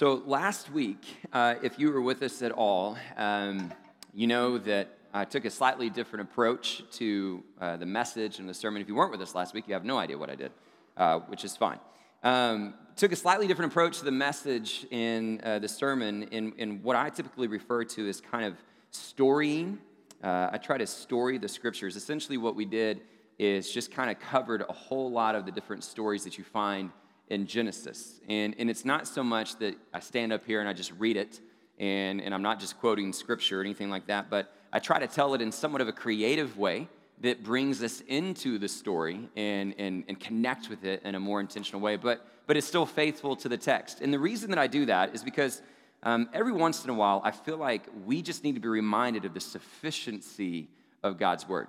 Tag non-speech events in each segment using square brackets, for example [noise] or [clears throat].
So, last week, uh, if you were with us at all, um, you know that I took a slightly different approach to uh, the message and the sermon. If you weren't with us last week, you have no idea what I did, uh, which is fine. Um, took a slightly different approach to the message in uh, the sermon in, in what I typically refer to as kind of storying. Uh, I try to story the scriptures. Essentially, what we did is just kind of covered a whole lot of the different stories that you find in Genesis. And, and it's not so much that I stand up here and I just read it, and, and I'm not just quoting scripture or anything like that, but I try to tell it in somewhat of a creative way that brings us into the story and, and, and connect with it in a more intentional way, but, but it's still faithful to the text. And the reason that I do that is because um, every once in a while, I feel like we just need to be reminded of the sufficiency of God's word,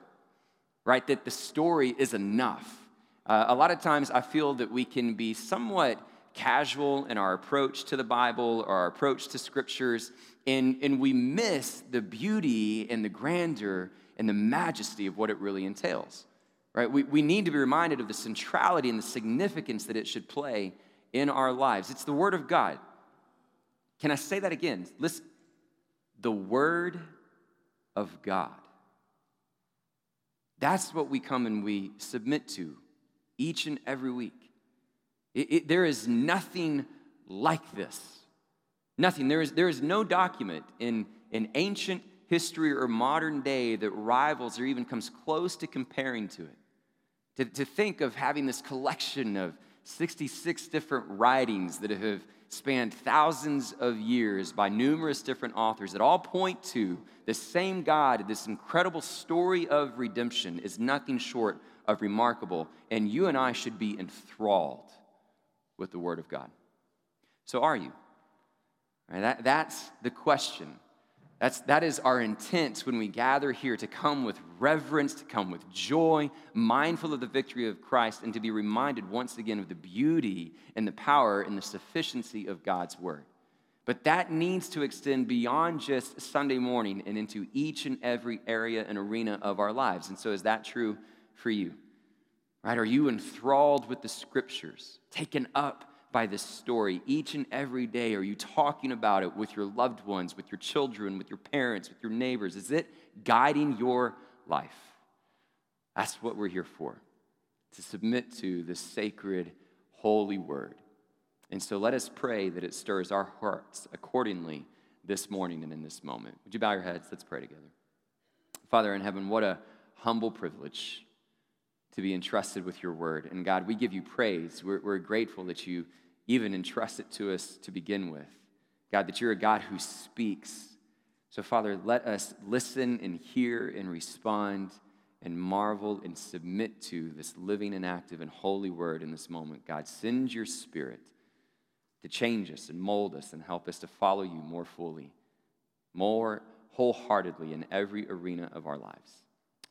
right? That the story is enough uh, a lot of times I feel that we can be somewhat casual in our approach to the Bible or our approach to scriptures, and, and we miss the beauty and the grandeur and the majesty of what it really entails. Right? We, we need to be reminded of the centrality and the significance that it should play in our lives. It's the Word of God. Can I say that again? Listen, the Word of God. That's what we come and we submit to each and every week. It, it, there is nothing like this. Nothing. There is, there is no document in, in ancient history or modern day that rivals or even comes close to comparing to it. To, to think of having this collection of 66 different writings that have spanned thousands of years by numerous different authors that all point to the same God, this incredible story of redemption is nothing short of remarkable, and you and I should be enthralled with the Word of God. So, are you? Right, that, that's the question. That's, that is our intent when we gather here to come with reverence, to come with joy, mindful of the victory of Christ, and to be reminded once again of the beauty and the power and the sufficiency of God's Word. But that needs to extend beyond just Sunday morning and into each and every area and arena of our lives. And so, is that true for you? Right? Are you enthralled with the scriptures, taken up by this story each and every day? Are you talking about it with your loved ones, with your children, with your parents, with your neighbors? Is it guiding your life? That's what we're here for, to submit to the sacred, holy word. And so let us pray that it stirs our hearts accordingly this morning and in this moment. Would you bow your heads? Let's pray together. Father in heaven, what a humble privilege to be entrusted with your word. And God, we give you praise. We're, we're grateful that you even entrust it to us to begin with. God, that you're a God who speaks. So, Father, let us listen and hear and respond and marvel and submit to this living and active and holy word in this moment. God, send your spirit to change us and mold us and help us to follow you more fully, more wholeheartedly in every arena of our lives.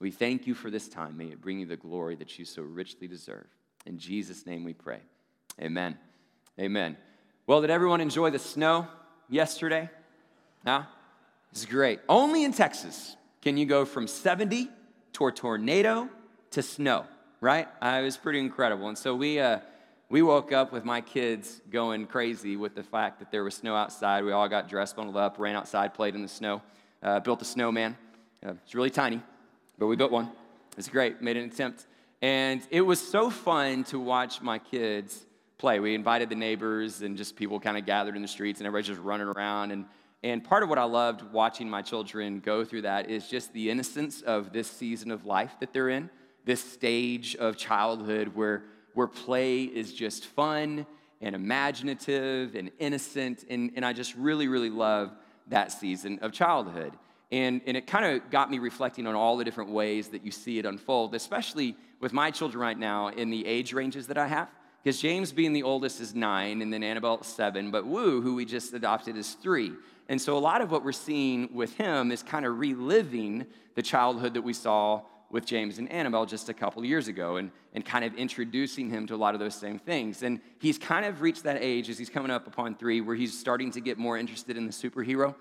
We thank you for this time. May it bring you the glory that you so richly deserve. In Jesus' name we pray. Amen. Amen. Well, did everyone enjoy the snow yesterday? Huh? It's great. Only in Texas can you go from 70 to a tornado to snow, right? Uh, it was pretty incredible. And so we, uh, we woke up with my kids going crazy with the fact that there was snow outside. We all got dressed, bundled up, ran outside, played in the snow, uh, built a snowman. Uh, it's really tiny but we built one. It's great, made an attempt. And it was so fun to watch my kids play. We invited the neighbors and just people kind of gathered in the streets and everybody's just running around. And, and part of what I loved watching my children go through that is just the innocence of this season of life that they're in, this stage of childhood where, where play is just fun and imaginative and innocent. And, and I just really, really love that season of childhood. And, and it kind of got me reflecting on all the different ways that you see it unfold, especially with my children right now in the age ranges that I have. Because James, being the oldest, is nine, and then Annabelle, seven, but Wu, who we just adopted, is three. And so a lot of what we're seeing with him is kind of reliving the childhood that we saw with James and Annabelle just a couple years ago and, and kind of introducing him to a lot of those same things. And he's kind of reached that age as he's coming up upon three where he's starting to get more interested in the superhero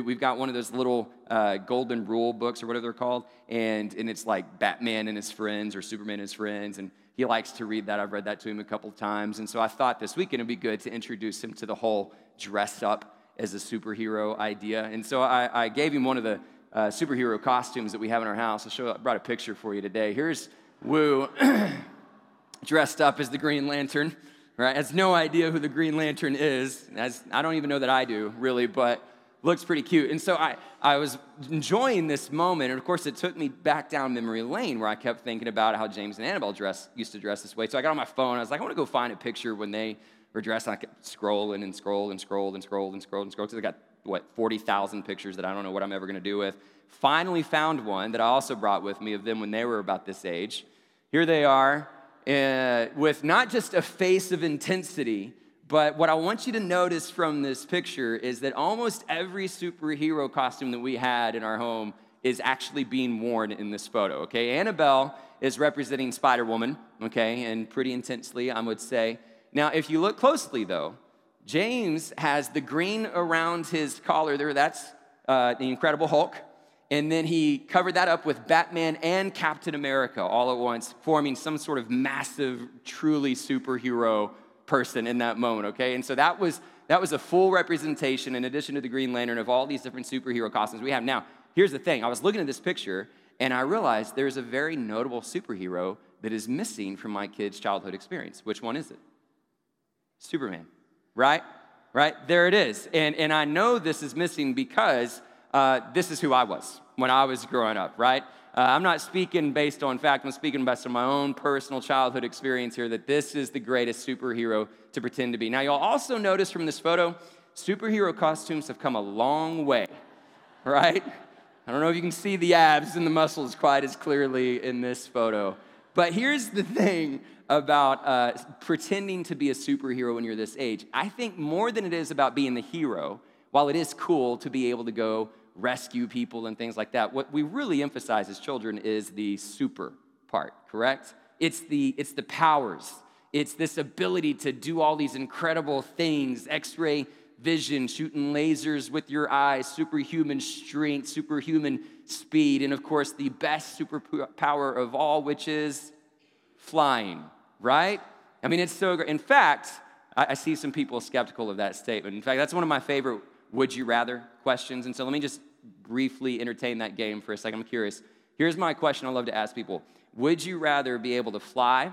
we've got one of those little uh, golden rule books or whatever they're called, and, and it's like Batman and his friends or Superman and his friends, and he likes to read that. I've read that to him a couple times, and so I thought this weekend it'd be good to introduce him to the whole dress up as a superhero idea. And so I, I gave him one of the uh, superhero costumes that we have in our house. I'll show, I brought a picture for you today. Here's Wu [clears throat] dressed up as the Green Lantern, right? Has no idea who the Green Lantern is. As, I don't even know that I do, really, but looks pretty cute. And so I, I was enjoying this moment. And of course, it took me back down memory lane where I kept thinking about how James and Annabelle dress, used to dress this way. So I got on my phone. I was like, I want to go find a picture when they were dressed. And I kept scrolling and scrolling and scrolling and scrolling and scrolling and scrolling. So I got, what, 40,000 pictures that I don't know what I'm ever going to do with. Finally found one that I also brought with me of them when they were about this age. Here they are uh, with not just a face of intensity, but what I want you to notice from this picture is that almost every superhero costume that we had in our home is actually being worn in this photo, okay? Annabelle is representing Spider Woman, okay, and pretty intensely, I would say. Now, if you look closely, though, James has the green around his collar there. That's uh, the Incredible Hulk. And then he covered that up with Batman and Captain America all at once, forming some sort of massive, truly superhero person in that moment, okay? And so that was that was a full representation in addition to the Green Lantern of all these different superhero costumes we have. Now, here's the thing. I was looking at this picture and I realized there's a very notable superhero that is missing from my kid's childhood experience. Which one is it? Superman, right? Right? There it is. And, and I know this is missing because uh, this is who I was when I was growing up, right? Uh, I'm not speaking based on fact, I'm speaking based on my own personal childhood experience here that this is the greatest superhero to pretend to be. Now, you'll also notice from this photo, superhero costumes have come a long way, right? I don't know if you can see the abs and the muscles quite as clearly in this photo. But here's the thing about uh, pretending to be a superhero when you're this age. I think more than it is about being the hero, while it is cool to be able to go rescue people and things like that. What we really emphasize as children is the super part, correct? It's the, it's the powers. It's this ability to do all these incredible things, x ray vision, shooting lasers with your eyes, superhuman strength, superhuman speed, and of course, the best superpower of all, which is flying, right? I mean, it's so great. In fact, I see some people skeptical of that statement. In fact, that's one of my favorite would you rather questions. And so let me just briefly entertain that game for a second. I'm curious. Here's my question I love to ask people Would you rather be able to fly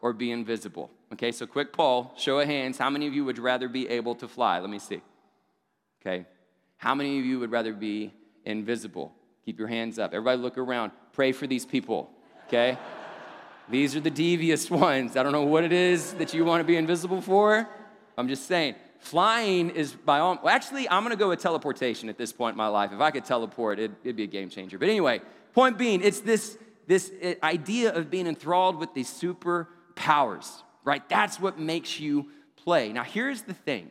or be invisible? Okay, so quick poll, show of hands. How many of you would rather be able to fly? Let me see. Okay. How many of you would rather be invisible? Keep your hands up. Everybody look around. Pray for these people. Okay? [laughs] these are the devious ones. I don't know what it is that you want to be invisible for. I'm just saying. Flying is by all, well, actually, I'm gonna go with teleportation at this point in my life. If I could teleport, it'd, it'd be a game changer. But anyway, point being, it's this, this uh, idea of being enthralled with these superpowers, right? That's what makes you play. Now, here's the thing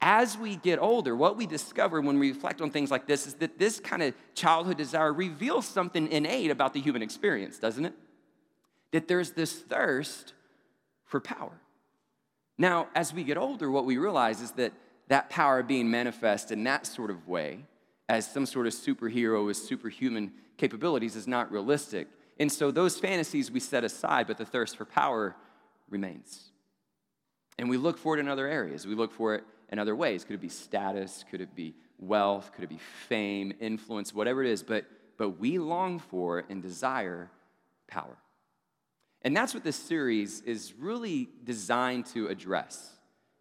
as we get older, what we discover when we reflect on things like this is that this kind of childhood desire reveals something innate about the human experience, doesn't it? That there's this thirst for power. Now, as we get older, what we realize is that that power being manifest in that sort of way, as some sort of superhero with superhuman capabilities, is not realistic. And so those fantasies we set aside, but the thirst for power remains. And we look for it in other areas. We look for it in other ways. Could it be status? Could it be wealth? Could it be fame, influence, whatever it is? But, but we long for and desire power. And that's what this series is really designed to address.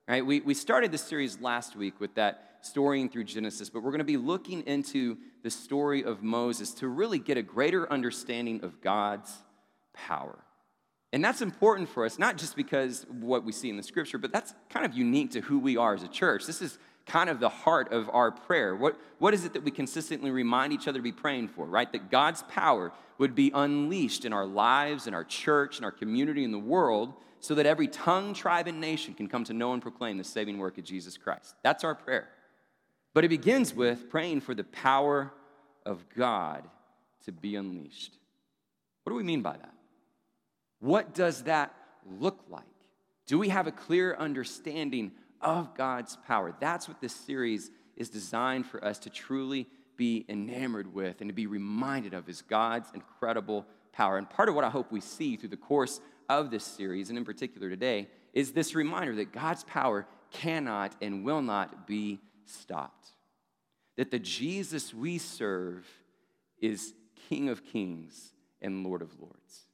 Right? We, we started this series last week with that storying through Genesis, but we're going to be looking into the story of Moses to really get a greater understanding of God's power. And that's important for us, not just because what we see in the scripture, but that's kind of unique to who we are as a church. This is kind of the heart of our prayer. What, what is it that we consistently remind each other to be praying for, right? That God's power would be unleashed in our lives, in our church, in our community, in the world, so that every tongue, tribe, and nation can come to know and proclaim the saving work of Jesus Christ. That's our prayer. But it begins with praying for the power of God to be unleashed. What do we mean by that? What does that look like? Do we have a clear understanding of God's power. That's what this series is designed for us to truly be enamored with and to be reminded of is God's incredible power. And part of what I hope we see through the course of this series, and in particular today, is this reminder that God's power cannot and will not be stopped. That the Jesus we serve is King of kings and Lord of lords.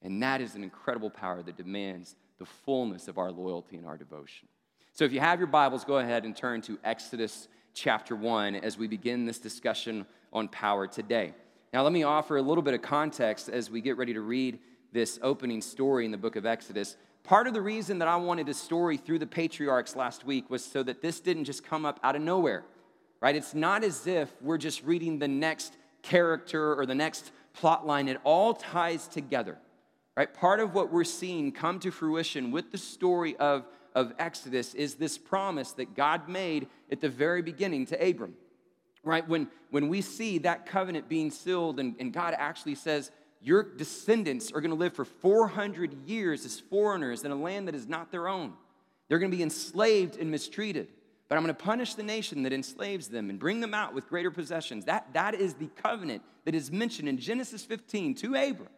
And that is an incredible power that demands the fullness of our loyalty and our devotion. So if you have your Bibles, go ahead and turn to Exodus chapter 1 as we begin this discussion on power today. Now, let me offer a little bit of context as we get ready to read this opening story in the book of Exodus. Part of the reason that I wanted to story through the patriarchs last week was so that this didn't just come up out of nowhere, right? It's not as if we're just reading the next character or the next plot line. It all ties together, right? Part of what we're seeing come to fruition with the story of, of Exodus is this promise that God made at the very beginning to Abram right? When, when we see that covenant being sealed and, and God actually says, your descendants are going to live for 400 years as foreigners in a land that is not their own. They're going to be enslaved and mistreated. But I'm going to punish the nation that enslaves them and bring them out with greater possessions. That, that is the covenant that is mentioned in Genesis 15 to Abram.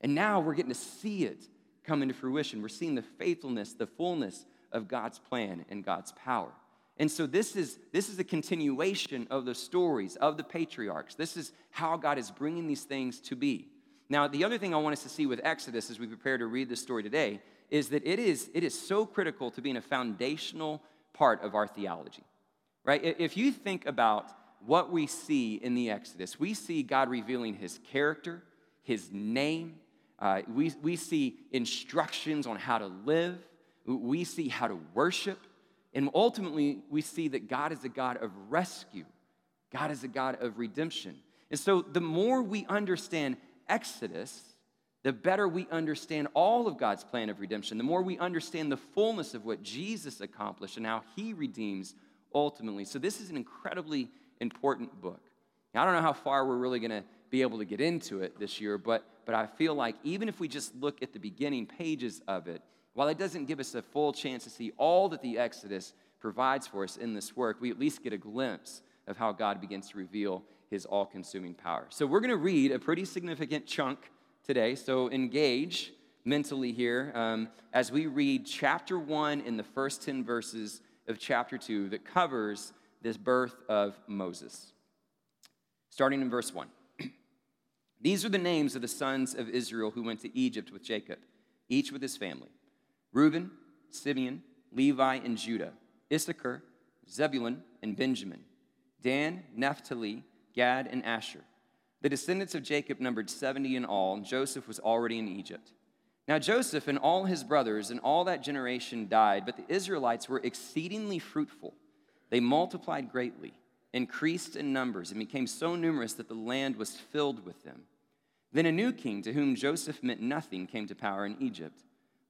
And now we're getting to see it come into fruition. We're seeing the faithfulness, the fullness of God's plan and God's power. And so this is this is a continuation of the stories of the patriarchs. This is how God is bringing these things to be. Now, the other thing I want us to see with Exodus as we prepare to read this story today is that it is it is so critical to being a foundational part of our theology. Right? If you think about what we see in the Exodus, we see God revealing his character, his name. Uh, we, we see instructions on how to live. We see how to worship. And ultimately, we see that God is a God of rescue, God is a God of redemption. And so, the more we understand Exodus, the better we understand all of God's plan of redemption, the more we understand the fullness of what Jesus accomplished and how he redeems ultimately. So, this is an incredibly important book. Now, I don't know how far we're really going to be able to get into it this year, but, but I feel like even if we just look at the beginning pages of it, while it doesn't give us a full chance to see all that the Exodus provides for us in this work, we at least get a glimpse of how God begins to reveal his all consuming power. So we're going to read a pretty significant chunk today. So engage mentally here um, as we read chapter 1 in the first 10 verses of chapter 2 that covers this birth of Moses. Starting in verse 1. These are the names of the sons of Israel who went to Egypt with Jacob, each with his family. Reuben, Simeon, Levi, and Judah, Issachar, Zebulun, and Benjamin, Dan, Naphtali, Gad, and Asher. The descendants of Jacob numbered 70 in all, and Joseph was already in Egypt. Now Joseph and all his brothers and all that generation died, but the Israelites were exceedingly fruitful. They multiplied greatly, increased in numbers, and became so numerous that the land was filled with them. Then a new king, to whom Joseph meant nothing, came to power in Egypt.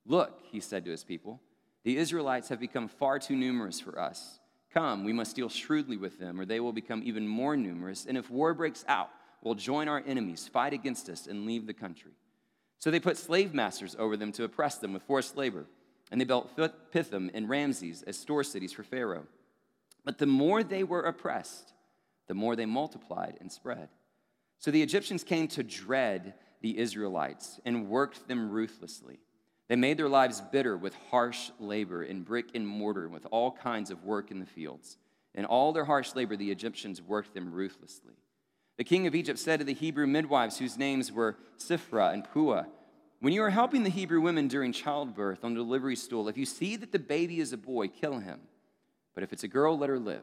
Look, he said to his people, the Israelites have become far too numerous for us. Come, we must deal shrewdly with them, or they will become even more numerous. And if war breaks out, we'll join our enemies, fight against us, and leave the country. So they put slave masters over them to oppress them with forced labor. And they built Pithom and Ramses as store cities for Pharaoh. But the more they were oppressed, the more they multiplied and spread. So the Egyptians came to dread the Israelites and worked them ruthlessly. They made their lives bitter with harsh labor in brick and mortar and with all kinds of work in the fields. In all their harsh labor, the Egyptians worked them ruthlessly. The king of Egypt said to the Hebrew midwives, whose names were Shiphrah and Puah, When you are helping the Hebrew women during childbirth on the delivery stool, if you see that the baby is a boy, kill him. But if it's a girl, let her live.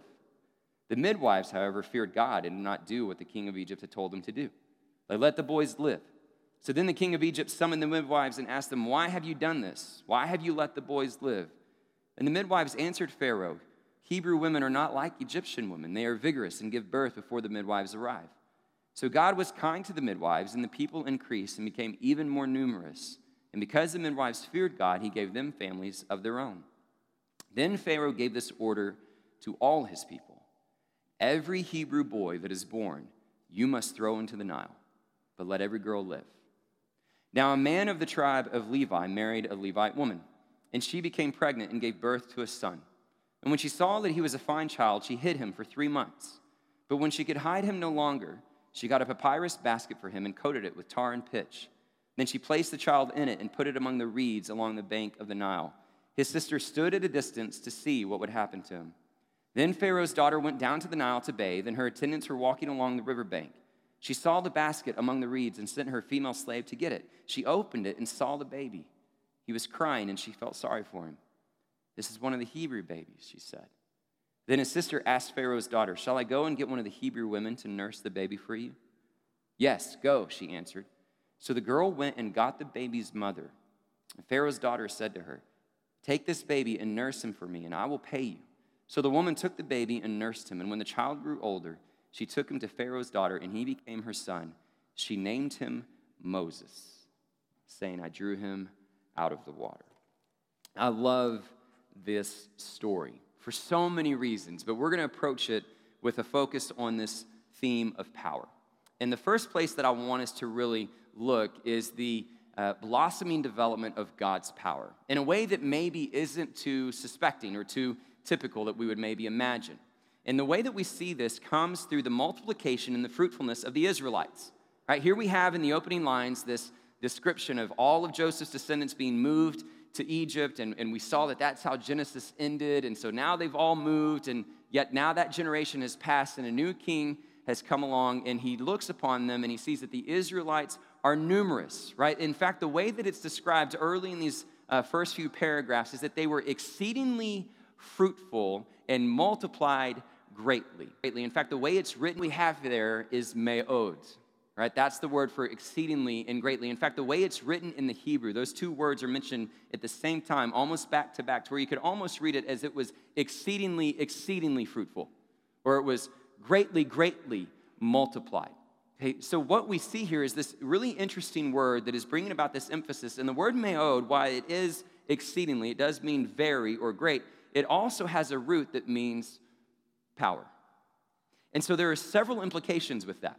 The midwives, however, feared God and did not do what the king of Egypt had told them to do. They let the boys live. So then the king of Egypt summoned the midwives and asked them, Why have you done this? Why have you let the boys live? And the midwives answered Pharaoh, Hebrew women are not like Egyptian women. They are vigorous and give birth before the midwives arrive. So God was kind to the midwives, and the people increased and became even more numerous. And because the midwives feared God, he gave them families of their own. Then Pharaoh gave this order to all his people Every Hebrew boy that is born, you must throw into the Nile, but let every girl live. Now, a man of the tribe of Levi married a Levite woman, and she became pregnant and gave birth to a son. And when she saw that he was a fine child, she hid him for three months. But when she could hide him no longer, she got a papyrus basket for him and coated it with tar and pitch. Then she placed the child in it and put it among the reeds along the bank of the Nile. His sister stood at a distance to see what would happen to him. Then Pharaoh's daughter went down to the Nile to bathe, and her attendants were walking along the river bank. She saw the basket among the reeds and sent her female slave to get it. She opened it and saw the baby. He was crying, and she felt sorry for him. This is one of the Hebrew babies, she said. Then his sister asked Pharaoh's daughter, Shall I go and get one of the Hebrew women to nurse the baby for you? Yes, go, she answered. So the girl went and got the baby's mother. Pharaoh's daughter said to her, Take this baby and nurse him for me, and I will pay you. So the woman took the baby and nursed him. And when the child grew older, she took him to Pharaoh's daughter, and he became her son. She named him Moses, saying, I drew him out of the water. I love this story for so many reasons, but we're going to approach it with a focus on this theme of power. And the first place that I want us to really look is the uh, blossoming development of God's power in a way that maybe isn't too suspecting or too typical that we would maybe imagine. And the way that we see this comes through the multiplication and the fruitfulness of the Israelites. Right here we have in the opening lines this description of all of Joseph's descendants being moved to Egypt, and, and we saw that that's how Genesis ended. And so now they've all moved, and yet now that generation has passed, and a new king has come along, and he looks upon them and he sees that the Israelites are numerous, right? In fact, the way that it's described early in these uh, first few paragraphs is that they were exceedingly fruitful and multiplied greatly. In fact, the way it's written we have there is me'od, right? That's the word for exceedingly and greatly. In fact, the way it's written in the Hebrew, those two words are mentioned at the same time, almost back to back, to where you could almost read it as it was exceedingly, exceedingly fruitful, or it was greatly, greatly multiplied. Okay, so what we see here is this really interesting word that is bringing about this emphasis. And the word meod, why it is exceedingly, it does mean very or great, it also has a root that means power. And so there are several implications with that.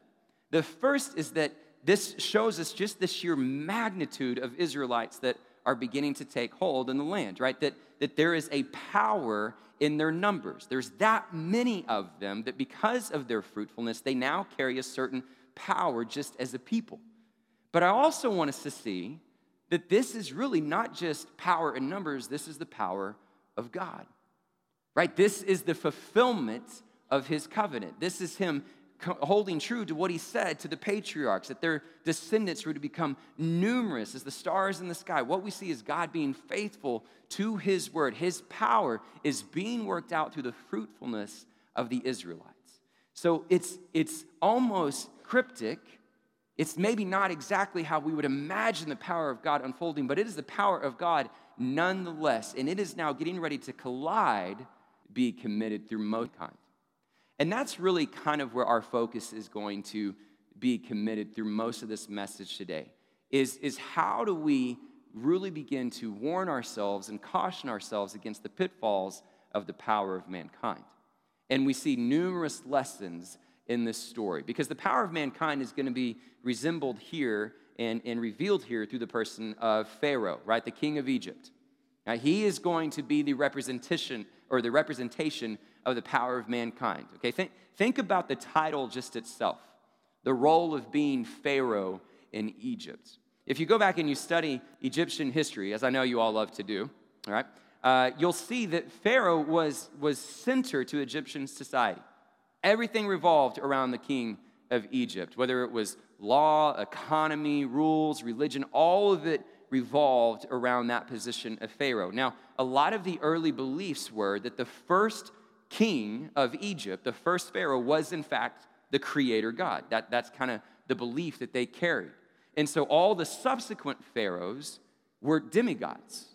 The first is that this shows us just the sheer magnitude of Israelites that are beginning to take hold in the land, right? That, that there is a power in their numbers. There's that many of them that because of their fruitfulness, they now carry a certain power just as a people. But I also want us to see that this is really not just power in numbers, this is the power of God, right? This is the fulfillment of his covenant. This is him holding true to what he said to the patriarchs, that their descendants were to become numerous as the stars in the sky. What we see is God being faithful to his word. His power is being worked out through the fruitfulness of the Israelites. So it's, it's almost cryptic. It's maybe not exactly how we would imagine the power of God unfolding, but it is the power of God nonetheless. And it is now getting ready to collide, be committed through most kind. And that's really kind of where our focus is going to be committed through most of this message today is, is how do we really begin to warn ourselves and caution ourselves against the pitfalls of the power of mankind. And we see numerous lessons in this story because the power of mankind is going to be resembled here and, and revealed here through the person of Pharaoh, right? The king of Egypt. Now, he is going to be the representation or the representation of the power of mankind. Okay, think, think about the title just itself the role of being Pharaoh in Egypt. If you go back and you study Egyptian history, as I know you all love to do, all right, uh, you'll see that Pharaoh was, was center to Egyptian society. Everything revolved around the king of Egypt, whether it was law, economy, rules, religion, all of it revolved around that position of Pharaoh. Now, a lot of the early beliefs were that the first king of Egypt, the first Pharaoh, was in fact the creator God. That, that's kind of the belief that they carried. And so all the subsequent pharaohs were demigods,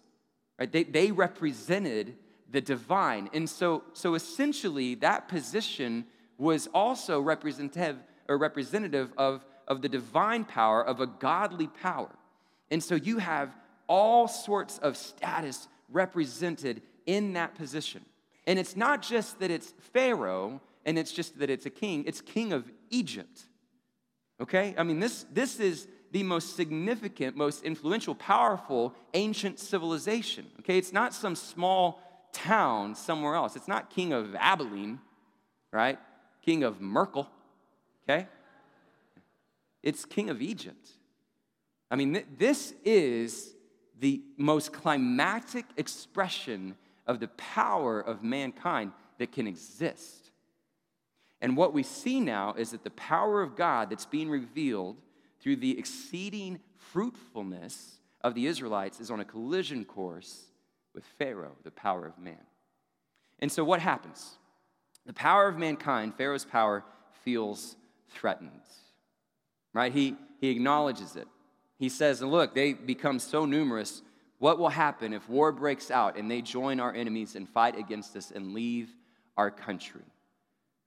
right? They, they represented the divine. And so, so essentially, that position was also representative or representative of, of the divine power, of a godly power. And so you have all sorts of status represented in that position. And it's not just that it's Pharaoh and it's just that it's a king, it's king of Egypt. Okay? I mean, this, this is the most significant, most influential, powerful ancient civilization. Okay? It's not some small town somewhere else. It's not king of Abilene, right? King of Merkel, okay? It's king of Egypt. I mean, th- this is the most climactic expression of the power of mankind that can exist. And what we see now is that the power of God that's being revealed through the exceeding fruitfulness of the Israelites is on a collision course with Pharaoh, the power of man. And so what happens? The power of mankind, Pharaoh's power, feels threatened. Right? He, he acknowledges it. He says, Look, they become so numerous. What will happen if war breaks out and they join our enemies and fight against us and leave our country?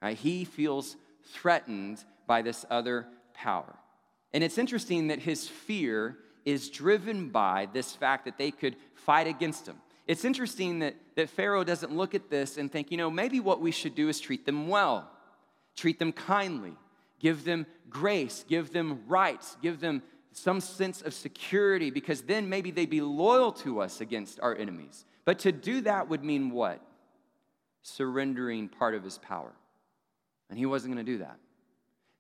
Right? He feels threatened by this other power. And it's interesting that his fear is driven by this fact that they could fight against him. It's interesting that, that Pharaoh doesn't look at this and think, you know, maybe what we should do is treat them well, treat them kindly, give them grace, give them rights, give them some sense of security, because then maybe they'd be loyal to us against our enemies. But to do that would mean what? Surrendering part of his power. And he wasn't going to do that.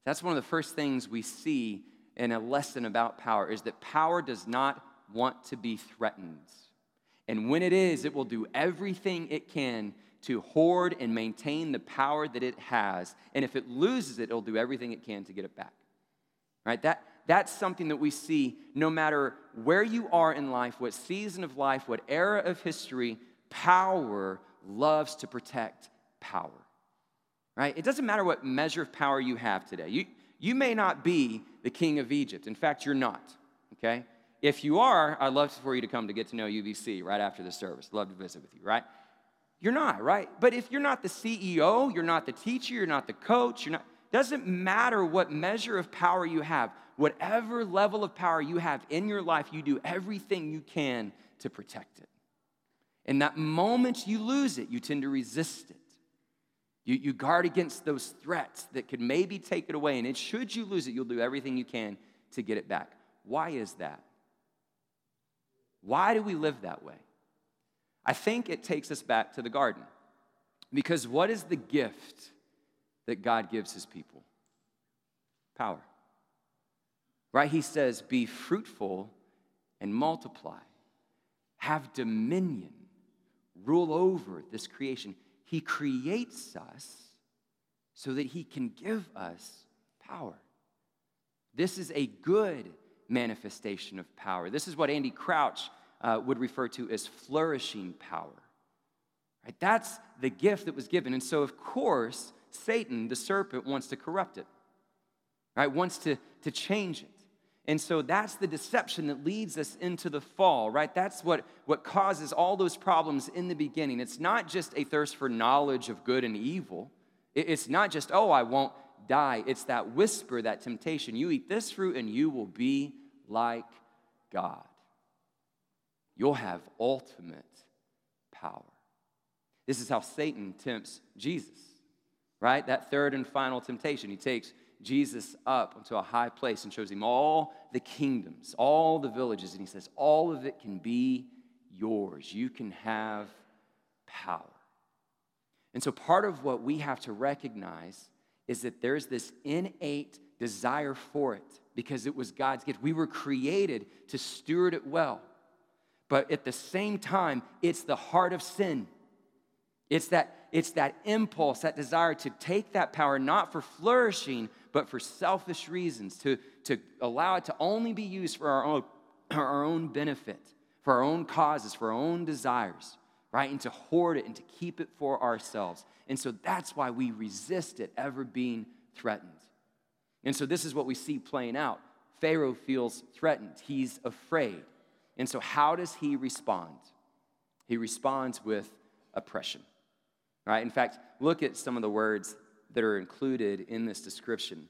That's one of the first things we see in a lesson about power is that power does not want to be threatened. And when it is, it will do everything it can to hoard and maintain the power that it has. And if it loses it, it'll do everything it can to get it back. Right? That, that's something that we see no matter where you are in life, what season of life, what era of history, power loves to protect power. Right? It doesn't matter what measure of power you have today. You, you may not be the king of Egypt. In fact, you're not. Okay? If you are, I'd love for you to come to get to know UBC right after the service. Love to visit with you, right? You're not, right? But if you're not the CEO, you're not the teacher, you're not the coach, you're not, doesn't matter what measure of power you have, whatever level of power you have in your life, you do everything you can to protect it. And that moment you lose it, you tend to resist it. You, you guard against those threats that could maybe take it away. And it, should you lose it, you'll do everything you can to get it back. Why is that? Why do we live that way? I think it takes us back to the garden. Because what is the gift that God gives his people? Power. Right? He says, Be fruitful and multiply, have dominion, rule over this creation. He creates us so that he can give us power. This is a good manifestation of power. This is what Andy Crouch uh, would refer to as flourishing power. Right? That's the gift that was given. And so, of course, Satan, the serpent, wants to corrupt it, right? Wants to, to change it. And so that's the deception that leads us into the fall, right? That's what, what causes all those problems in the beginning. It's not just a thirst for knowledge of good and evil. It's not just, oh, I won't die. It's that whisper, that temptation. You eat this fruit and you will be like God. You'll have ultimate power. This is how Satan tempts Jesus, right? That third and final temptation. He takes Jesus up onto a high place and shows him all the kingdoms, all the villages, and he says, All of it can be yours. You can have power. And so, part of what we have to recognize is that there's this innate desire for it because it was God's gift. We were created to steward it well. But at the same time, it's the heart of sin. It's that, it's that impulse, that desire to take that power not for flourishing, but for selfish reasons, to, to allow it to only be used for our own, our own benefit, for our own causes, for our own desires, right? And to hoard it and to keep it for ourselves. And so that's why we resist it ever being threatened. And so this is what we see playing out. Pharaoh feels threatened, he's afraid. And so, how does he respond? He responds with oppression. Right? In fact, look at some of the words that are included in this description.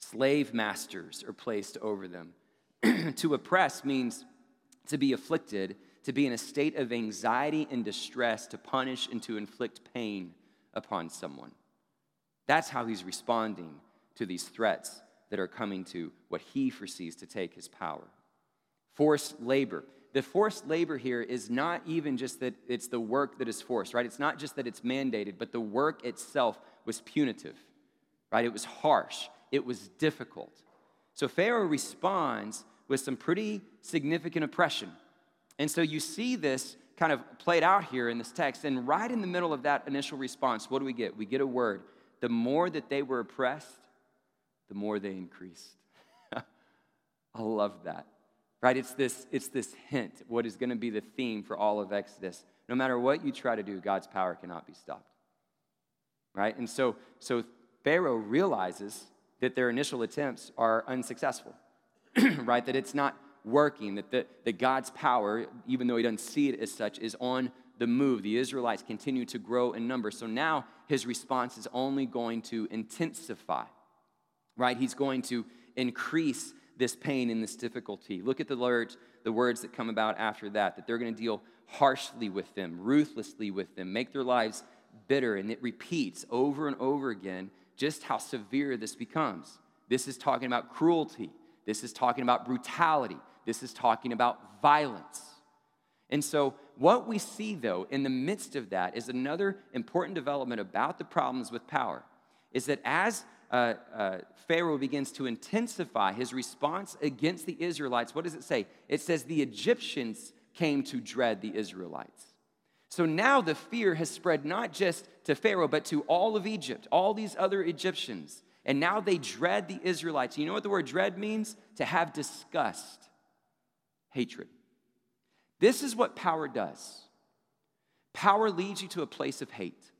Slave masters are placed over them. [clears throat] to oppress means to be afflicted, to be in a state of anxiety and distress, to punish and to inflict pain upon someone. That's how he's responding to these threats that are coming to what he foresees to take his power. Forced labor the forced labor here is not even just that it's the work that is forced, right? It's not just that it's mandated, but the work itself was punitive, right? It was harsh, it was difficult. So Pharaoh responds with some pretty significant oppression. And so you see this kind of played out here in this text. And right in the middle of that initial response, what do we get? We get a word. The more that they were oppressed, the more they increased. [laughs] I love that. Right? It's this, it's this hint, what is going to be the theme for all of Exodus. No matter what you try to do, God's power cannot be stopped. Right? And so, so Pharaoh realizes that their initial attempts are unsuccessful. [clears throat] right? That it's not working, that, the, that God's power, even though he doesn't see it as such, is on the move. The Israelites continue to grow in number. So now his response is only going to intensify, right? He's going to increase this pain and this difficulty. Look at the words, the words that come about after that, that they're going to deal harshly with them, ruthlessly with them, make their lives bitter. And it repeats over and over again just how severe this becomes. This is talking about cruelty. This is talking about brutality. This is talking about violence. And so, what we see, though, in the midst of that is another important development about the problems with power is that as uh, uh, Pharaoh begins to intensify his response against the Israelites, what does it say? It says the Egyptians came to dread the Israelites. So now the fear has spread not just to Pharaoh, but to all of Egypt, all these other Egyptians. And now they dread the Israelites. You know what the word dread means? To have disgust, hatred. This is what power does. Power leads you to a place of hate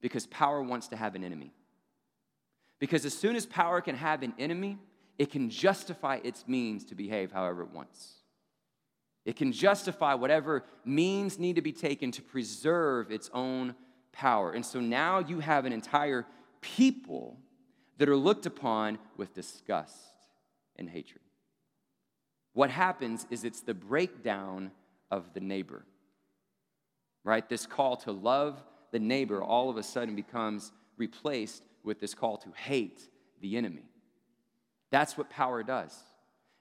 because power wants to have an enemy. Because as soon as power can have an enemy, it can justify its means to behave however it wants. It can justify whatever means need to be taken to preserve its own power. And so now you have an entire people that are looked upon with disgust and hatred. What happens is it's the breakdown of the neighbor, right? This call to love the neighbor all of a sudden becomes replaced with this call to hate the enemy. That's what power does.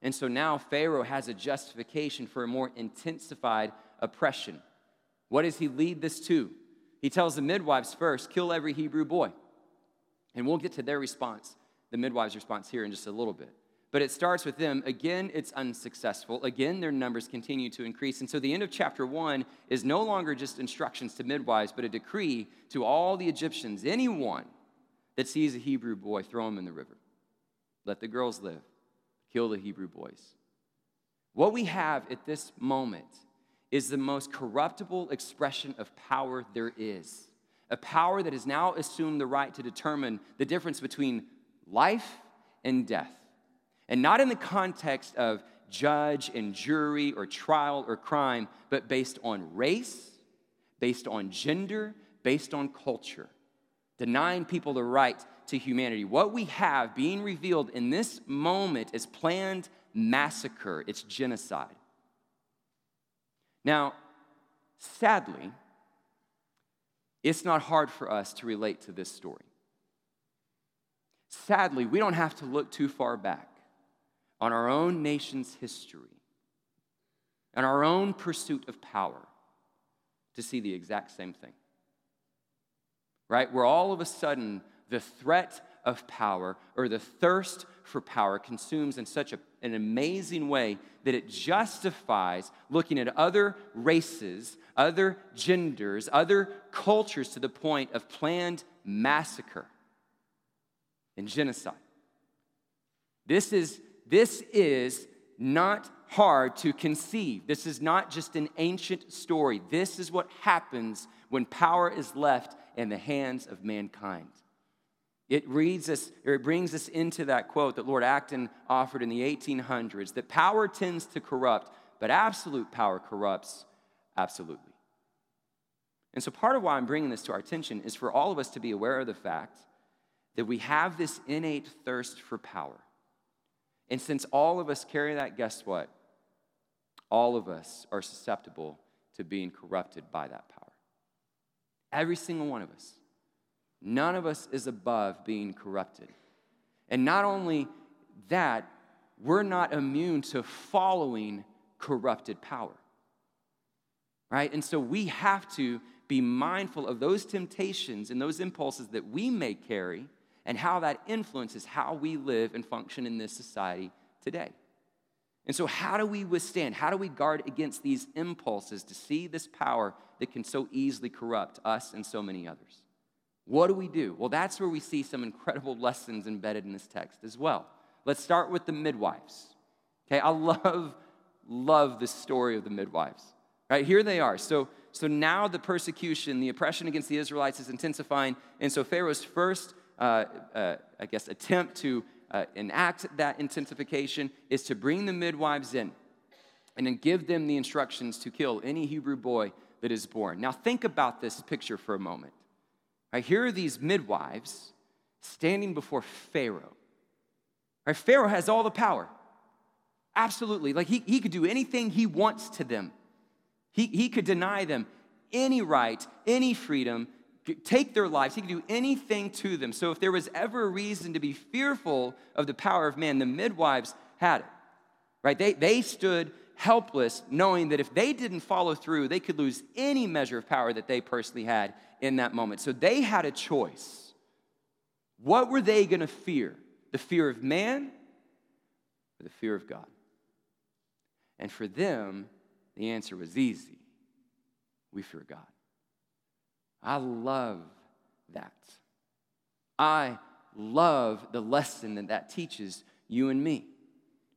And so now Pharaoh has a justification for a more intensified oppression. What does he lead this to? He tells the midwives first kill every Hebrew boy. And we'll get to their response, the midwives' response here in just a little bit. But it starts with them. Again, it's unsuccessful. Again, their numbers continue to increase. And so the end of chapter one is no longer just instructions to midwives, but a decree to all the Egyptians anyone that sees a Hebrew boy, throw him in the river. Let the girls live, kill the Hebrew boys. What we have at this moment is the most corruptible expression of power there is a power that has now assumed the right to determine the difference between life and death. And not in the context of judge and jury or trial or crime, but based on race, based on gender, based on culture, denying people the right to humanity. What we have being revealed in this moment is planned massacre, it's genocide. Now, sadly, it's not hard for us to relate to this story. Sadly, we don't have to look too far back on our own nation's history and our own pursuit of power to see the exact same thing. Right? Where all of a sudden the threat of power or the thirst for power consumes in such a, an amazing way that it justifies looking at other races, other genders, other cultures to the point of planned massacre and genocide. This is, this is not hard to conceive. This is not just an ancient story. This is what happens when power is left in the hands of mankind. It reads us, or it brings us into that quote that Lord Acton offered in the 1800s that power tends to corrupt, but absolute power corrupts absolutely. And so, part of why I'm bringing this to our attention is for all of us to be aware of the fact that we have this innate thirst for power. And since all of us carry that, guess what? All of us are susceptible to being corrupted by that power. Every single one of us. None of us is above being corrupted. And not only that, we're not immune to following corrupted power. Right? And so we have to be mindful of those temptations and those impulses that we may carry and how that influences how we live and function in this society today. And so, how do we withstand? How do we guard against these impulses to see this power that can so easily corrupt us and so many others? What do we do? Well, that's where we see some incredible [laughs] lessons embedded in this text as well. Let's start with the midwives. Okay, I love, love the story of the midwives. Right, here they are. So, so now the persecution, the oppression against the Israelites is intensifying. And so Pharaoh's first, uh, uh, I guess, attempt to uh, enact that intensification is to bring the midwives in and then give them the instructions to kill any Hebrew boy that is born. Now, think about this picture for a moment. Right, here are these midwives standing before Pharaoh. Right, Pharaoh has all the power. Absolutely. Like he, he could do anything he wants to them. He, he could deny them any right, any freedom, take their lives. He could do anything to them. So if there was ever a reason to be fearful of the power of man, the midwives had it. Right? They, they stood helpless, knowing that if they didn't follow through, they could lose any measure of power that they personally had in that moment. So they had a choice. What were they going to fear? The fear of man or the fear of God? And for them, the answer was easy. We fear God. I love that. I love the lesson that that teaches you and me.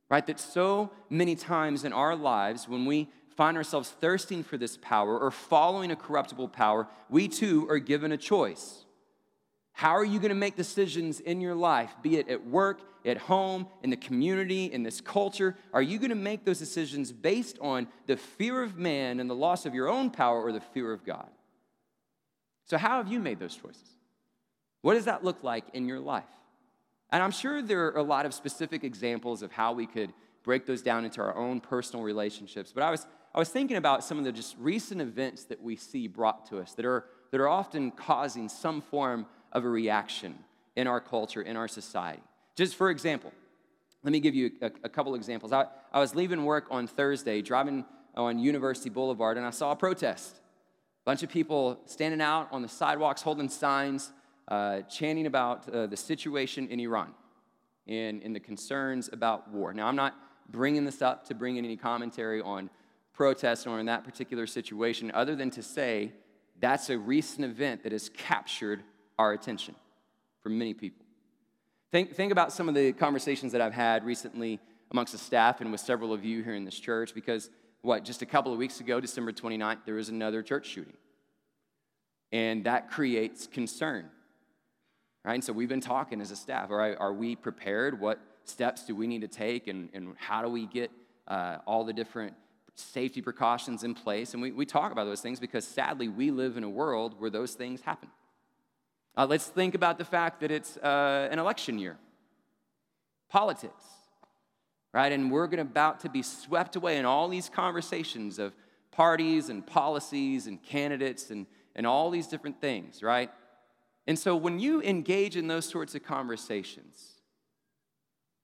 Right? That so many times in our lives, when we find ourselves thirsting for this power or following a corruptible power, we too are given a choice. How are you going to make decisions in your life, be it at work, at home, in the community, in this culture? Are you going to make those decisions based on the fear of man and the loss of your own power or the fear of God? So, how have you made those choices? What does that look like in your life? And I'm sure there are a lot of specific examples of how we could break those down into our own personal relationships. But I was, I was thinking about some of the just recent events that we see brought to us that are, that are often causing some form of a reaction in our culture, in our society. Just for example, let me give you a, a couple examples. I, I was leaving work on Thursday, driving on University Boulevard, and I saw a protest. Bunch of people standing out on the sidewalks holding signs, uh, chanting about uh, the situation in Iran and, and the concerns about war. Now, I'm not bringing this up to bring in any commentary on protests or in that particular situation, other than to say that's a recent event that has captured our attention for many people. Think, think about some of the conversations that I've had recently amongst the staff and with several of you here in this church because, what, just a couple of weeks ago, December 29th, there was another church shooting. And that creates concern, right? And so we've been talking as a staff. All right, are we prepared? What steps do we need to take? And, and how do we get uh, all the different safety precautions in place? And we, we talk about those things because sadly, we live in a world where those things happen. Uh, let's think about the fact that it's uh, an election year, politics, right? And we're going about to be swept away in all these conversations of parties and policies and candidates and, and all these different things, right? And so when you engage in those sorts of conversations,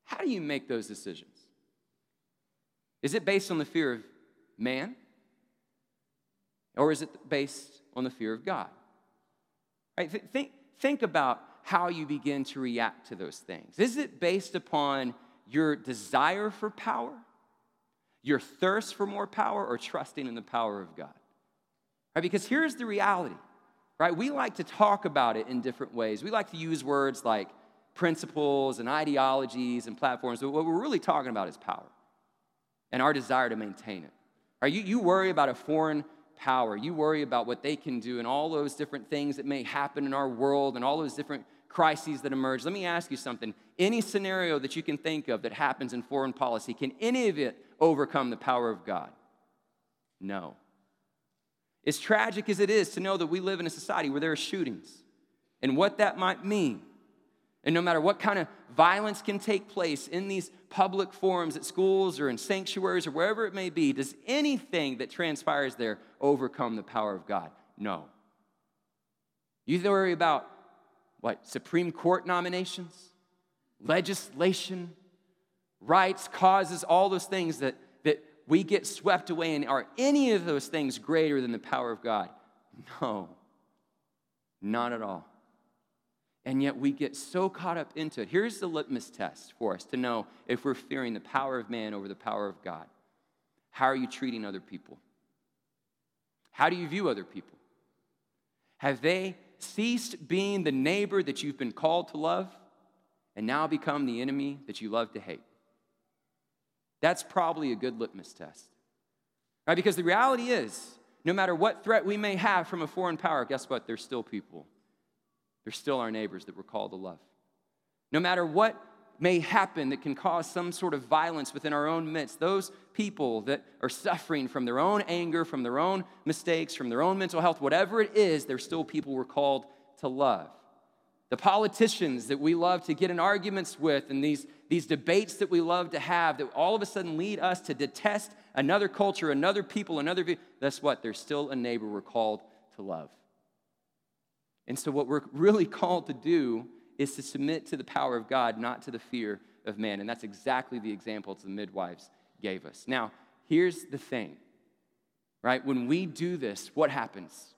how do you make those decisions? Is it based on the fear of man? Or is it based on the fear of God? Right? Think, think about how you begin to react to those things. Is it based upon your desire for power, your thirst for more power, or trusting in the power of God? Right? Because here's the reality, right? We like to talk about it in different ways. We like to use words like principles and ideologies and platforms, but what we're really talking about is power and our desire to maintain it. Right? You, you worry about a foreign power. You worry about what they can do and all those different things that may happen in our world and all those different crises that emerge. Let me ask you something. Any scenario that you can think of that happens in foreign policy, can any of it overcome the power of God? No. As tragic as it is to know that we live in a society where there are shootings and what that might mean and no matter what kind of violence can take place in these public forums at schools or in sanctuaries or wherever it may be, does anything that transpires there overcome the power of God? No. You worry about what? Supreme Court nominations, legislation, rights, causes, all those things that, that we get swept away in. Are any of those things greater than the power of God? No, not at all. And yet we get so caught up into it. Here's the litmus test for us to know if we're fearing the power of man over the power of God. How are you treating other people? How do you view other people? Have they ceased being the neighbor that you've been called to love and now become the enemy that you love to hate? That's probably a good litmus test. Right? Because the reality is, no matter what threat we may have from a foreign power, guess what? They're still people. They're still our neighbors that we're called to love. No matter what may happen that can cause some sort of violence within our own midst, those people that are suffering from their own anger, from their own mistakes, from their own mental health, whatever it is, they're still people we're called to love. The politicians that we love to get in arguments with and these, these debates that we love to have that all of a sudden lead us to detest another culture, another people, another view, that's what? They're still a neighbor we're called to love. And so, what we're really [laughs] called to do is to submit to the power of God, not to the fear of man. And that's exactly the example the midwives gave us. Now, here's the thing, right? When we do this, what happens?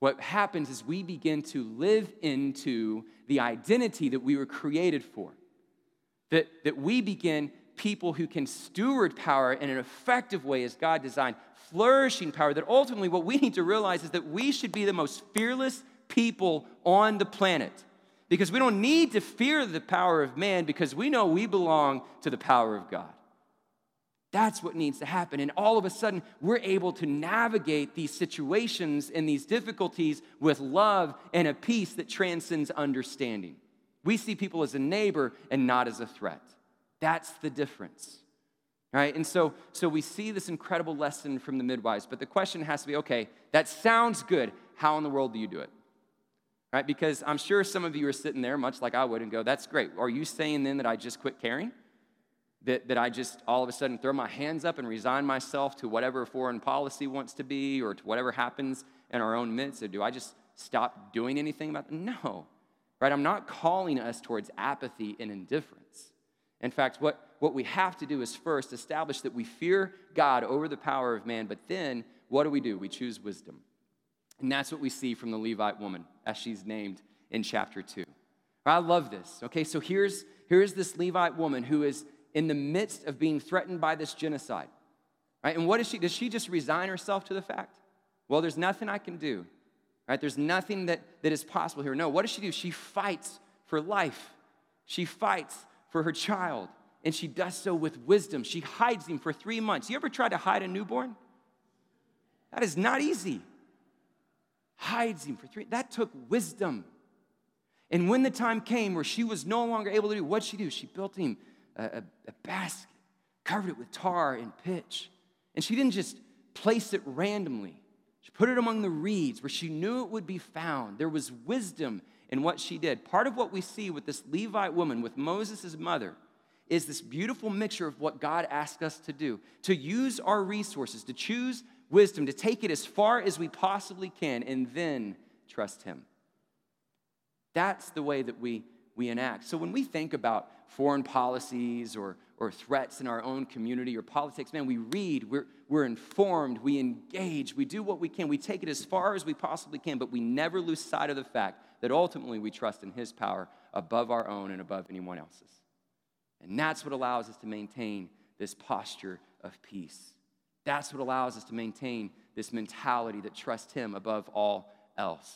What happens is we begin to live into the identity that we were created for. That, that we begin people who can steward power in an effective way as God designed, flourishing power. That ultimately, what we need to realize is that we should be the most fearless people on the planet because we don't need to fear the power of man because we know we belong to the power of God. That's what needs to happen. And all of a sudden, we're able to navigate these situations and these difficulties with love and a peace that transcends understanding. We see people as a neighbor and not as a threat. That's the difference. Right? And so, so we see this incredible lesson from the midwives, but the question has to be okay, that sounds good. How in the world do you do it? Right? Because I'm sure some of you are sitting there, much like I would, and go, that's great. Are you saying then that I just quit caring? That, that I just all of a sudden throw my hands up and resign myself to whatever foreign policy wants to be or to whatever happens in our own midst? Or do I just stop doing anything about it? No, right? I'm not calling us towards apathy and indifference. In fact, what, what we have to do is first establish that we fear God over the power of man, but then what do we do? We choose wisdom. And that's what we see from the Levite woman, as she's named in chapter 2. I love this. Okay, so here's, here's this Levite woman who is in the midst of being threatened by this genocide. Right? And what does she? Does she just resign herself to the fact? Well, there's nothing I can do. Right? There's nothing that, that is possible here. No, what does she do? She fights for life. She fights for her child. And she does so with wisdom. She hides him for three months. You ever tried to hide a newborn? That is not easy hides him for three. That took wisdom. And when the time came where she was no longer able to do, what she do? She built him a, a, a basket, covered it with tar and pitch. And she didn't just place it randomly. She put it among the reeds where she knew it would be found. There was wisdom in what she did. Part of what we see with this Levite woman, with Moses' mother, is this beautiful mixture of what God asks us to do to use our resources, to choose wisdom to take it as far as we possibly can and then trust Him. That's the way that we, we enact. So when we think about foreign policies or, or threats in our own community or politics, man, we read, we're, we're informed, we engage, we do what we can, we take it as far as we possibly can, but we never lose sight of the fact that ultimately we trust in His power above our own and above anyone else's. And that's what allows us to maintain this posture of peace. That's what allows us to maintain this mentality that trusts Him above all else.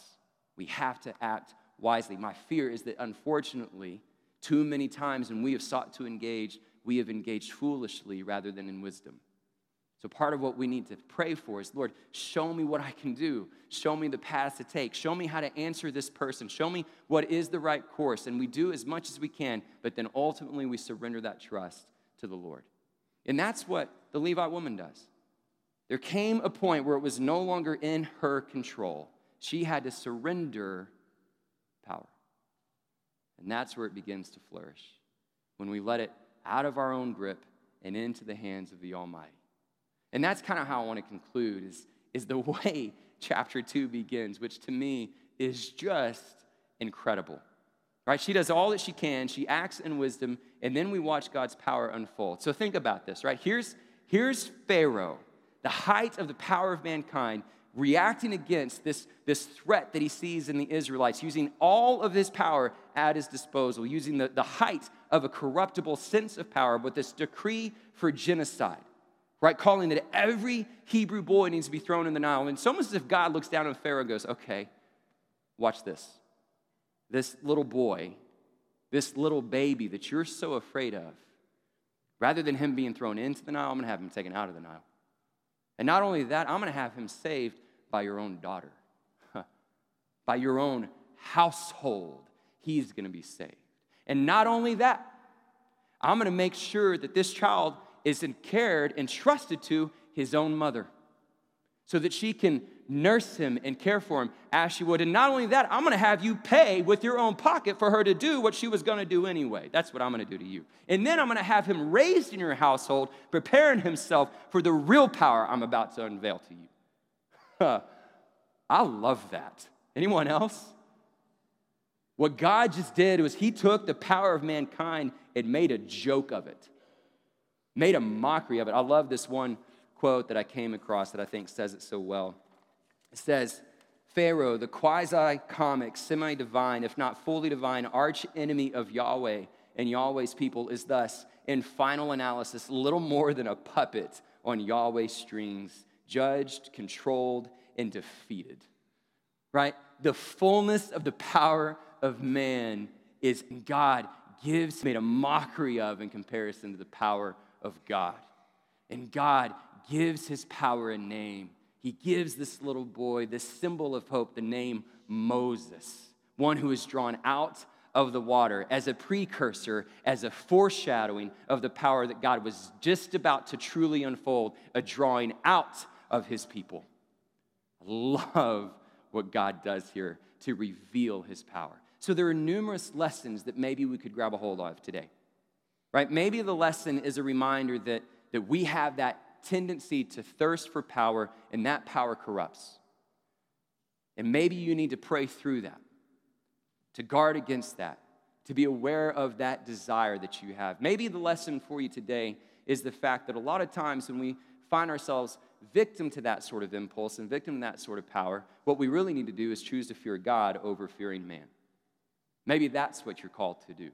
We have to act wisely. My fear is that unfortunately, too many times when we have sought to engage, we have engaged foolishly rather than in wisdom. So, part of what we need to pray for is Lord, show me what I can do. Show me the path to take. Show me how to answer this person. Show me what is the right course. And we do as much as we can, but then ultimately we surrender that trust to the Lord. And that's what the Levite woman does. There came a point where it was no longer in her control. She had to surrender power. And that's where it begins to flourish when we let it out of our own grip and into the hands of the Almighty. And that's kind of how I want to conclude is, is the [laughs] way chapter 2 begins, which to me is just incredible. Right? She does all that she can, she acts in wisdom, and then we watch God's power unfold. So think about this, right? Here's Here's Pharaoh, the height of the power of mankind, reacting against this, this threat that he sees in the Israelites, using all of his power at his disposal, using the, the height of a corruptible sense of power with this decree for genocide, right? Calling that every Hebrew boy needs to be thrown in the Nile. And it's almost as if God looks down on Pharaoh goes, okay, watch this. This little boy, this little baby that you're so afraid of, rather than him being thrown into the Nile, I'm going to have him taken out of the Nile. And not only that, I'm going to have him saved by your own daughter, by your own household. He's going to be saved. And not only that, I'm going to make sure that this child is cared and trusted to his own mother so that she can nurse him and care for him as she would. And not only that, I'm going to have you pay with your own pocket for her to do what she was going to do anyway. That's what I'm going to do to you. And then I'm going to have him raised in your household, preparing himself for the real power I'm about to unveil to you. I love that. Anyone else? What God just did was He took the power of mankind and made a joke of it, made a mockery of it. I love this one quote that I came across that I think says it so well. It says, Pharaoh, the quasi comic, semi divine, if not fully divine, arch enemy of Yahweh and Yahweh's people, is thus, in final analysis, little more than a puppet on Yahweh's strings, judged, controlled, and defeated. Right? The fullness of the power of man is God gives, made a mockery of in comparison to the power of God. And God gives his power a name. He gives this little boy, this symbol of hope, the name Moses, one who is drawn out of the water as a precursor, as a foreshadowing of the power that God was just about to truly unfold, a drawing out of his people. Love what God does here to reveal his power. So there are numerous lessons that maybe we could grab a hold of today. Right? Maybe the lesson is a reminder that, that we have that tendency to thirst for power, and that power corrupts. And maybe you need to pray through that, to guard against that, to be aware of that desire that you have. Maybe the lesson for you today is the fact that a lot of times when we find ourselves victim to that sort of impulse and victim to that sort of power, what we really need to do is choose to fear God over fearing man. Maybe that's what you're called to do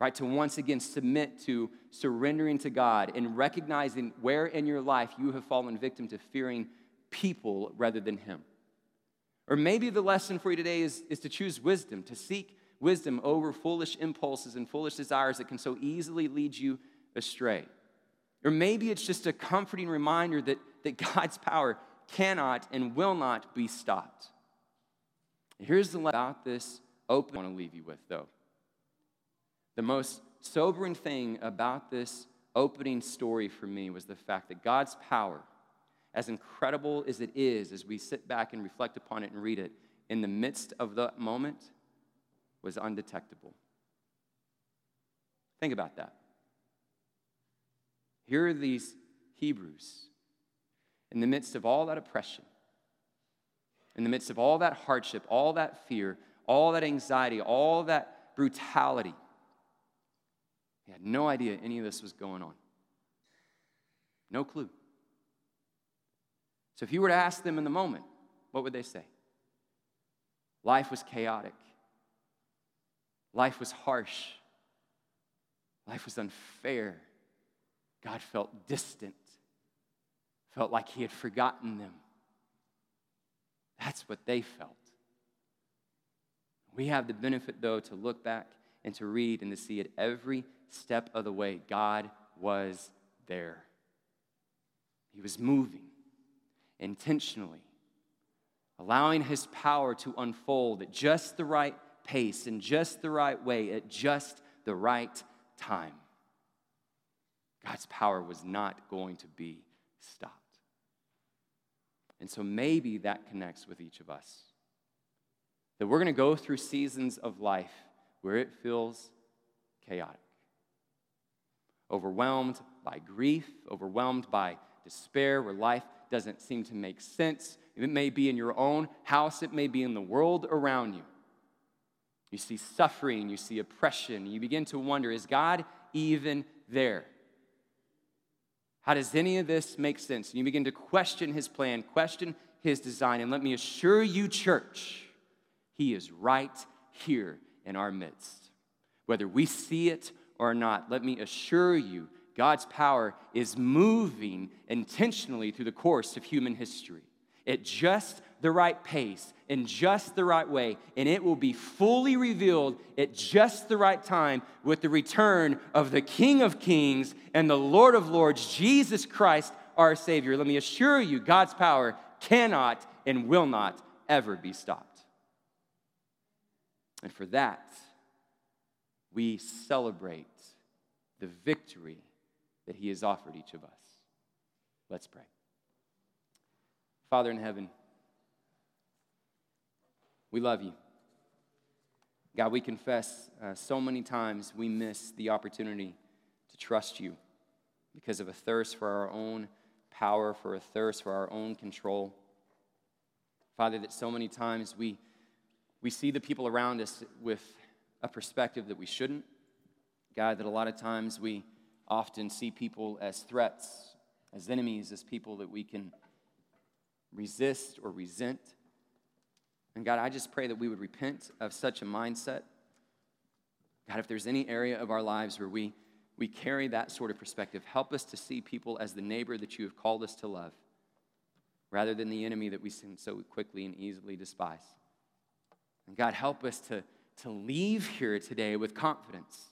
right? To once again submit to surrendering to God and recognizing where in your life you have fallen victim to fearing people rather than Him. Or maybe the lesson for you today is, is to choose wisdom, to seek wisdom over foolish impulses and foolish desires that can so easily lead you astray. Or maybe it's just a comforting reminder that, that God's power cannot and will not be stopped. Here's the about this open I want to leave you with, though. The most sobering thing about this opening story for me was the fact that God's power, as incredible as it is as we sit back and reflect upon it and read it, in the midst of that moment, was undetectable. Think about that. Here are these Hebrews in the midst of all that oppression, in the midst of all that hardship, all that fear, all that anxiety, all that brutality. He had no idea any of this was going on. No clue. So if you were to ask them in the moment, what would they say? Life was chaotic. Life was harsh. Life was unfair. God felt distant, felt like He had forgotten them. That's what they felt. We have the benefit, though, to look back and to read and to see it every step of the way, God was there. He was moving intentionally, allowing his power to unfold at just the right pace, in just the right way, at just the right time. God's power was not going to be stopped. And so maybe that connects with each of us. That we're going to go through seasons of life where it feels chaotic overwhelmed by grief, overwhelmed by despair, where life doesn't seem to make sense. It may be in your own house, it may be in the world around you. You see suffering, you see oppression, you begin to wonder is God even there? How does any of this make sense? And you begin to question his plan, question his design. And let me assure you, church, he is right here in our midst. Whether we see it or not, let me assure you, God's power is moving intentionally through the course of human history at just the right pace, in just the right way, and it will be fully revealed at just the right time with the return of the King of Kings and the Lord of Lords, Jesus Christ, our Savior. Let me assure you, God's power cannot and will not ever be stopped. And for that, we celebrate the victory that He has offered each of us. Let's pray. Father in heaven, we love you. God, we confess uh, so many times we miss the opportunity to trust you because of a thirst for our own power, for a thirst for our own control. Father, that so many times we, we see the people around us with a perspective that we shouldn't. God, that a lot of times we often see people as threats, as enemies, as people that we can resist or resent. And God, I just pray that we would repent of such a mindset. God, if there's any area of our lives where we, we carry that sort of perspective, help us to see people as the neighbor that you have called us to love rather than the enemy that we so quickly and easily despise. And God, help us to, to leave here today with confidence,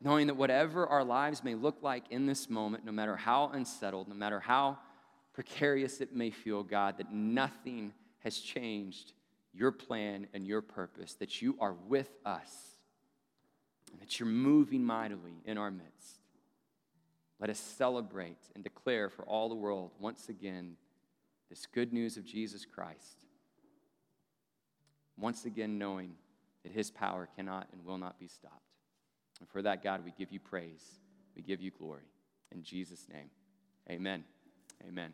knowing that whatever our lives may look like in this moment, no matter how unsettled, no matter how precarious it may feel, God, that nothing has changed your plan and your purpose, that you are with us, and that you're moving mightily in our midst. Let us celebrate and declare for all the world once again this good news of Jesus Christ. Once again, knowing that his power cannot and will not be stopped. And for that, God, we give you praise. We give you glory. In Jesus' name, amen. Amen.